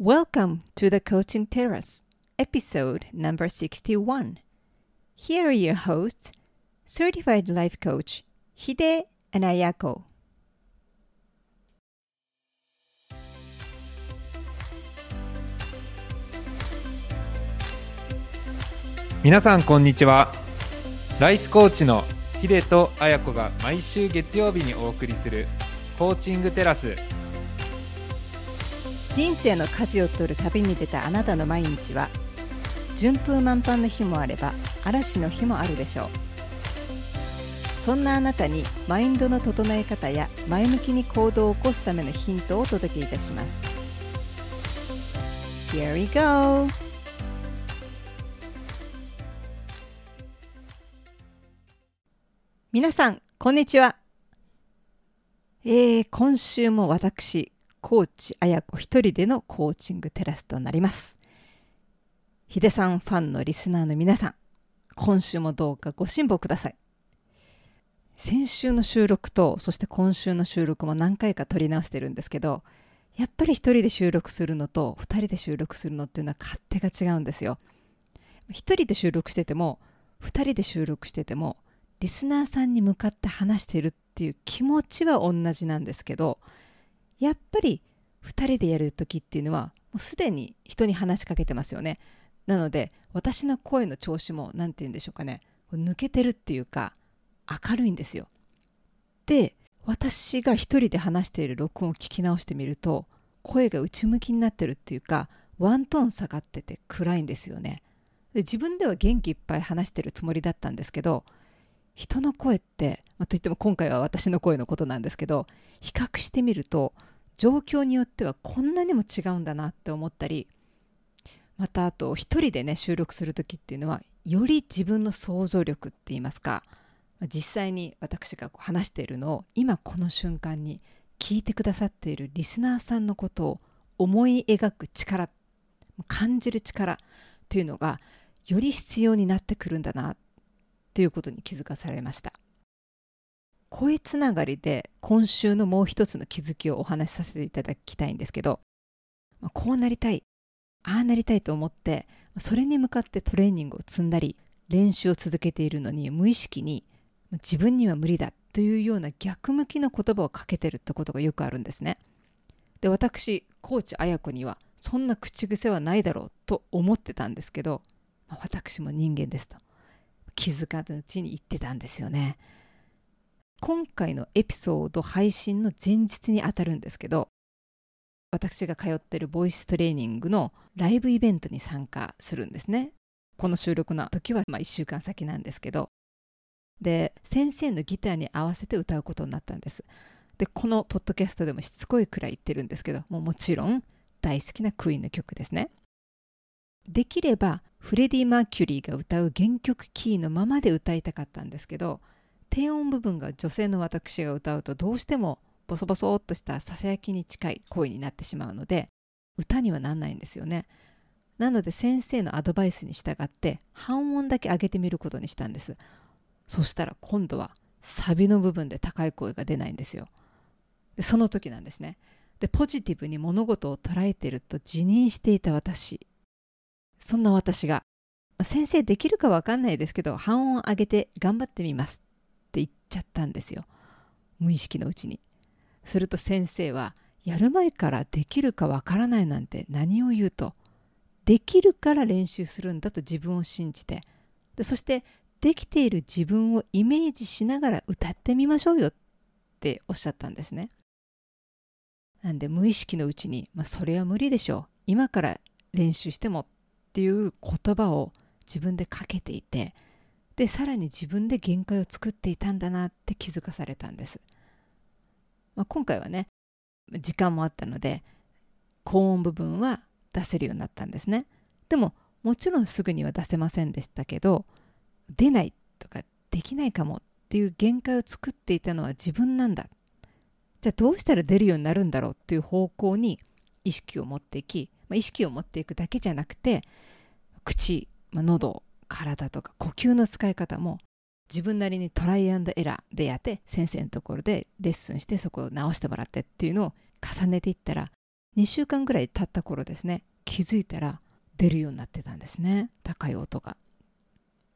Welcome to the Coaching Terrace, episode number 61. Here are your hosts, certified life coach Hide and Ayako. 皆さんこんにちはライフコーチのヒデとアヤコが毎週月曜日にお送りするコーチングテラス 人生の舵を取る旅に出たあなたの毎日は順風満帆の日もあれば嵐の日もあるでしょう。そんなあなたにマインドの整え方や前向きに行動を起こすためのヒントをお届けいたします。Here we go! 皆さんこんにちは。えー、今週も私コーチ綾子一人でのコーチングテラスとなります。ヒデさんファンのリスナーの皆さん今週もどうかご辛抱ください。先週の収録とそして今週の収録も何回か撮り直してるんですけどやっぱり一人で収録するのと二人で収録するのっていうのは勝手が違うんですよ。一人で収録してても二人で収録しててもリスナーさんに向かって話してるっていう気持ちは同じなんですけどやっぱり2人でやる時っていうのはもうすでに人に話しかけてますよね。なので私の声の調子も何て言うんでしょうかね。抜けてるっていうか明るいんですよ。で私が一人で話している録音を聞き直してみると声が内向きになってるっていうかワントーン下がってて暗いんですよね。で自分では元気いっぱい話してるつもりだったんですけど人の声って、まあ、といっても今回は私の声のことなんですけど比較してみると状況によってはこんなにも違うんだなって思ったりまたあと一人でね収録する時っていうのはより自分の想像力って言いますか実際に私がこう話しているのを今この瞬間に聞いてくださっているリスナーさんのことを思い描く力感じる力というのがより必要になってくるんだなということに気づかされました。声つながりで今週のもう一つの気づきをお話しさせていただきたいんですけどまあこうなりたいああなりたいと思ってそれに向かってトレーニングを積んだり練習を続けているのに無意識に自分には無理だというような逆向きの言葉をかけてるってことがよくあるんですね。で私コーチ綾子にはそんな口癖はないだろうと思ってたんですけど、まあ、私も人間ですと気づかぬうちに言ってたんですよね。今回のエピソード配信の前日にあたるんですけど私が通ってるボイストレーニングのライブイベントに参加するんですね。この収録の時はまあ1週間先なんですけどで先生のギターに合わせて歌うことになったんです。でこのポッドキャストでもしつこいくらい言ってるんですけどももちろん大好きなクイーンの曲ですね。できればフレディ・マーキュリーが歌う原曲キーのままで歌いたかったんですけど低音部分が女性の私が歌うとどうしてもボソボソっとしたささやきに近い声になってしまうので歌にはなんないんですよね。なので先生のアドバイスに従って半音だけ上げてみることにしたんです。そしたら今度はサビの部分で高い声が出ないんですよ。でその時なんですね。でポジティブに物事を捉えていると自認していた私。そんな私が先生できるかわかんないですけど半音上げて頑張ってみます。ちゃったんですよ。無意識のうちに。すると先生はやる前からできるかわからないなんて何を言うと。できるから練習するんだと自分を信じて。でそしてできている自分をイメージしながら歌ってみましょうよっておっしゃったんですね。なんで無意識のうちに、まあ、それは無理でしょう。今から練習してもっていう言葉を自分でかけていてでさらに自分で限界を作っていたんだなって気づかされたんです、まあ、今回はね時間もあったので高音部分は出せるようになったんですね。でももちろんすぐには出せませんでしたけど出ないとかできないかもっていう限界を作っていたのは自分なんだ。じゃあどうしたら出るようになるんだろうっていう方向に意識を持っていき、まあ、意識を持っていくだけじゃなくて口、まあ、喉体とか呼吸の使い方も自分なりにトライアンドエラーでやって先生のところでレッスンしてそこを直してもらってっていうのを重ねていったら2週間ぐらい経った頃ですね気づいたら出るようになってたんですね高い音が。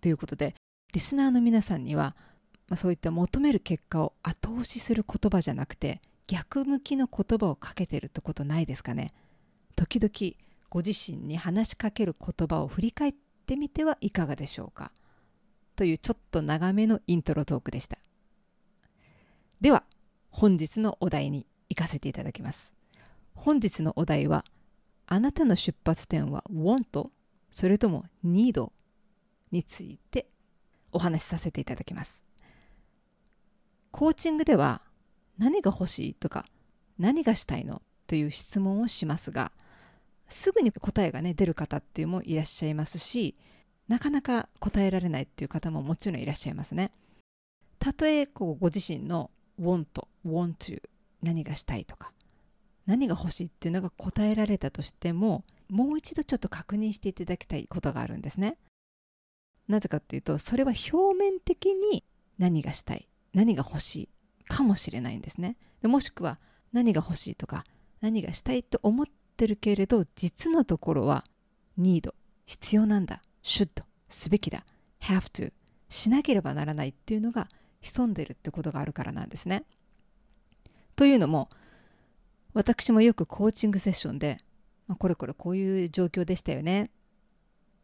ということでリスナーの皆さんには、そういった求める結果を後押しする言葉じゃなくて逆向きの言葉をかけてるってことないですかね時々ご自身に話しかける言葉を振り返っってみてはいかがでしょうか？というちょっと長めのイントロトークでした。では本日のお題に行かせていただきます。本日のお題はあなたの出発点は want それとも need についてお話しさせていただきます。コーチングでは何が欲しいとか何がしたいのという質問をしますがすぐに答えがね出る方っていうもいらっしゃいますしなかなか答えられないっていう方ももちろんいらっしゃいますね。たとえこうご自身の want, want to 何がしたいとか何が欲しいっていうのが答えられたとしてももう一度ちょっと確認していただきたいことがあるんですね。なぜかっていうとそれは表面的に何がしたい何が欲しいかもしれないんですね。でもしくは何が欲しいとか何がしたいと思ってるけれど実のところは need 必要なんだ should すべきだ have to しなければならないっていうのが潜んでるってことがあるからなんですね。というのも私もよくコーチングセッションで、まあ、これこれこういう状況でしたよね。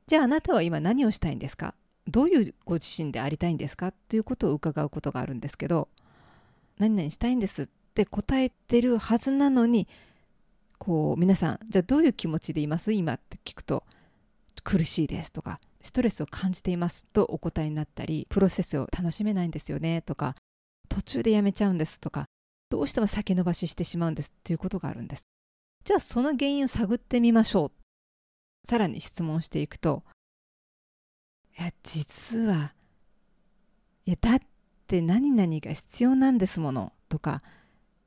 じゃああなたは今何をしたいんですか？どういうご自身でありたいんですか？っていうことを伺うことがあるんですけど何々したいんですって答えてるはずなのにこう皆さんじゃあどういう気持ちでいます今って聞くと苦しいですとかストレスを感じていますとお答えになったりプロセスを楽しめないんですよねとか途中でやめちゃうんですとかどうしても先延ばししてしまうんですっていうことがあるんです。じゃあその原因を探ってみましょう。さらに質問していくといや実はいやだって何々が必要なんですものとか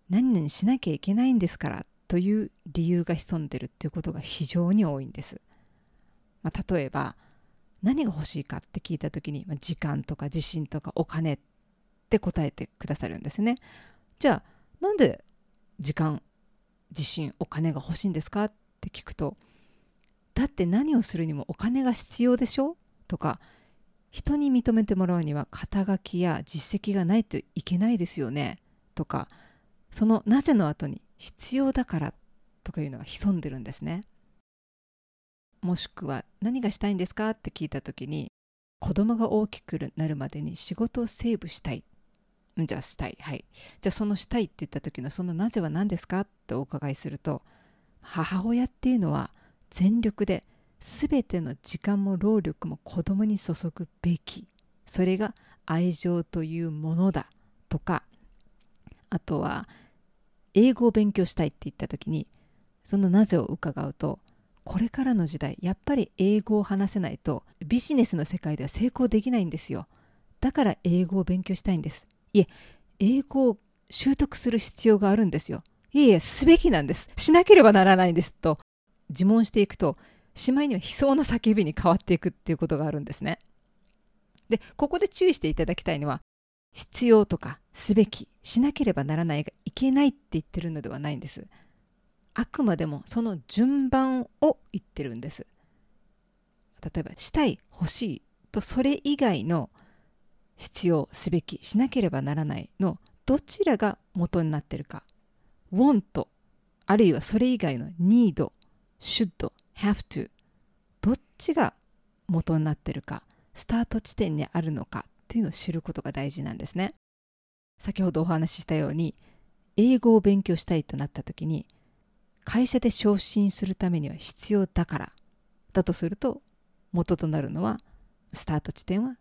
何々しなきゃいけないんですからという理由が潜んでるっていうことが非常に多いんです。まあ、例えば何が欲しいかって聞いた時に、まあ、時間とか自信とかお金って答えてくださるんですね。じゃあなんで時間自信お金が欲しいんですかって聞くとだって何をするにもお金が必要でしょとか人に認めてもらうには肩書きや実績がないといけないですよねとかそのなぜの後に必要だからとかいうのが潜んでるんですね。もしくは何がしたいんですかって聞いた時に子供が大きくなるまでに仕事をセーブしたい。じゃあしたい。はい。じゃあそのしたいって言った時のそのなぜは何ですかってお伺いすると母親っていうのは全力で全ての時間も労力も子供に注ぐべき。それが愛情というものだとかあとは英語を勉強したいって言った時にそのなぜを伺うとこれからの時代やっぱり英語を話せないとビジネスの世界では成功できないんですよ。だから英語を勉強したいんです。いえ英語を習得する必要があるんですよ。いえいえすべきなんです。しなければならないんです。と自問していくとしまいには悲壮な叫びに変わっていくっていうことがあるんですね。でここで注意していただきたいのは必要とかすべきしなければならないがいけないって言ってるのではないんです。あくまでもその順番を言ってるんです。例えばしたい欲しいとそれ以外の必要すべきしなければならないのどちらが元になってるか。want あるいはそれ以外の need should have to どっちが元になってるかスタート地点にあるのか。というのを知ることが大事なんですね。先ほどお話ししたように英語を勉強したいとなった時に会社で昇進するためには必要だからだとすると元となるのはスタート地点は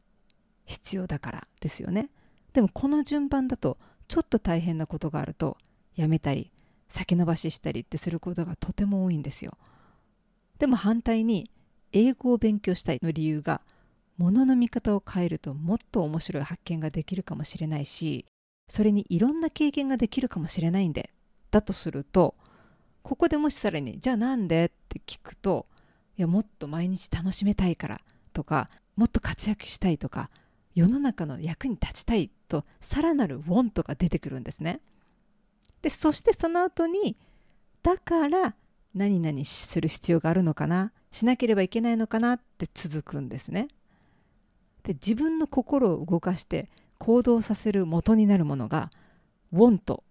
必要だからですよね。でもこの順番だとちょっと大変なことがあるとやめたり先延ばししたりってすることがとても多いんですよ。でも反対に英語を勉強したいの理由がものの見方を変えるともっと面白い発見ができるかもしれないしそれにいろんな経験ができるかもしれないんでだとするとここでもしさらにじゃあなんでって聞くといやもっと毎日楽しめたいからとかもっと活躍したいとか世の中の役に立ちたいとさらなるウォントが出てくるんですね。でそしてその後にだから何々する必要があるのかなしなければいけないのかなって続くんですね。で自分の心を動かして行動させる元になるものが「want」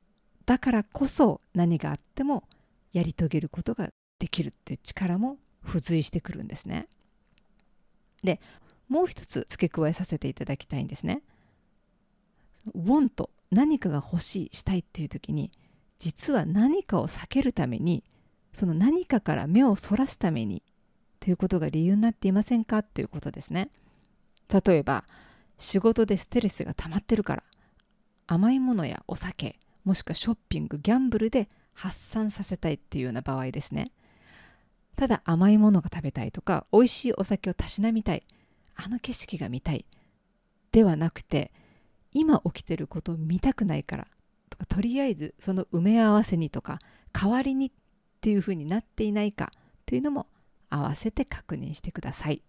だからこそ何があってもやり遂げることができるっていう力も付随してくるんですね。でもう一つ付け加えさせていただきたいんですね。want 何かが欲しいしたいっていう時に実は何かを避けるためにその何かから目をそらすためにということが理由になっていませんか？ということですね。例えば仕事でストレスが溜まってるから甘いものやお酒もしくはショッピングギャンブルで発散させたいっていうような場合ですねただ甘いものが食べたいとか美味しいお酒をたしなみたいあの景色が見たいではなくて今起きてることを見たくないからとかとりあえずその埋め合わせにとか代わりにっていうふうになっていないかというのも合わせて確認してください。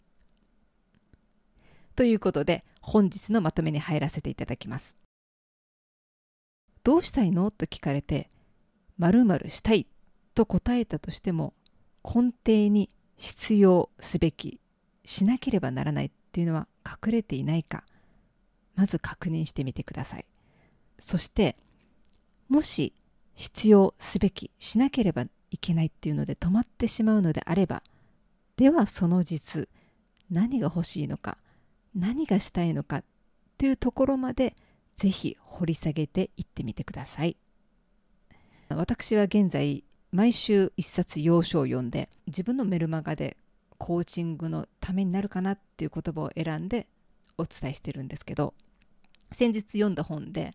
ということで本日のまとめに入らせていただきます。どうしたいの？と聞かれて〇〇したいと答えたとしても根底に必要すべきしなければならないっていうのは隠れていないかまず確認してみてくださいそしてもし必要すべきしなければいけないっていうので止まってしまうのであればではその実何が欲しいのか何がしたいのかというところまでぜひ掘り下げていってみてください。私は現在毎週一冊要所を読んで自分のメルマガでコーチングのためになるかなっていう言葉を選んでお伝えしてるんですけど先日読んだ本で、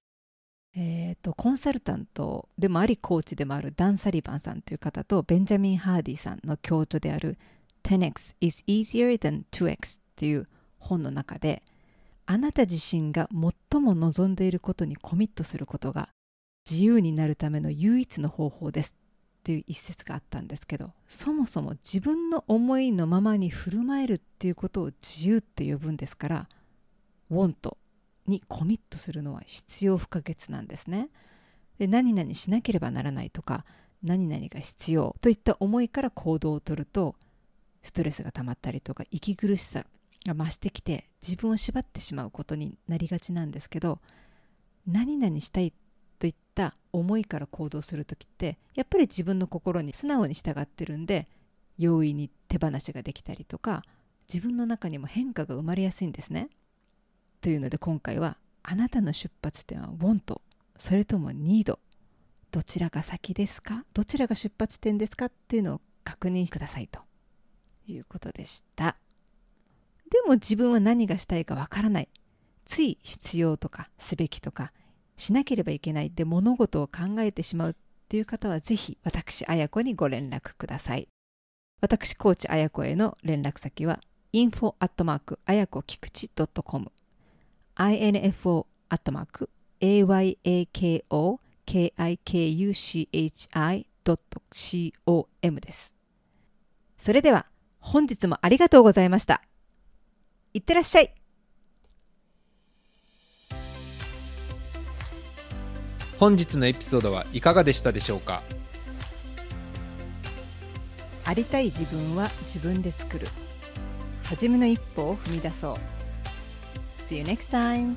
えーと、コンサルタントでもありコーチでもあるダン・サリバンさんという方とベンジャミン・ハーディさんの共著である 10x is easier than 2x っていう本の中であなた自身が最も望んでいることにコミットすることが自由になるための唯一の方法ですっていう一節があったんですけどそもそも自分の思いのままに振る舞えるっていうことを自由って呼ぶんですから「want」にコミットするのは必要不可欠なんですね。で何々しなければならないとか何々が必要といった思いから行動をとるとストレスが溜まったりとか息苦しさが増してきて自分を縛ってしまうことになりがちなんですけど何々したいといった思いから行動する時ってやっぱり自分の心に素直に従ってるんで容易に手放しができたりとか自分の中にも変化が生まれやすいんですね。というので今回はあなたの出発点は want それとも need どちらが先ですか？どちらが出発点ですか？っていうのを確認してくださいということでした。も自分は何がしたいかわからない。つい必要とかすべきとかしなければいけないって物事を考えてしまうっていう方はぜひ私あやこにご連絡ください。私コーチあやこへの連絡先は info アットマークあやこきくち .com info アットマーク ayakokikuchi.com です。それでは本日もありがとうございました。いってらっしゃい。本日のエピソードはいかがでしたでしょうか？ありたい自分は自分で作る。初めの一歩を踏み出そう。See you next time!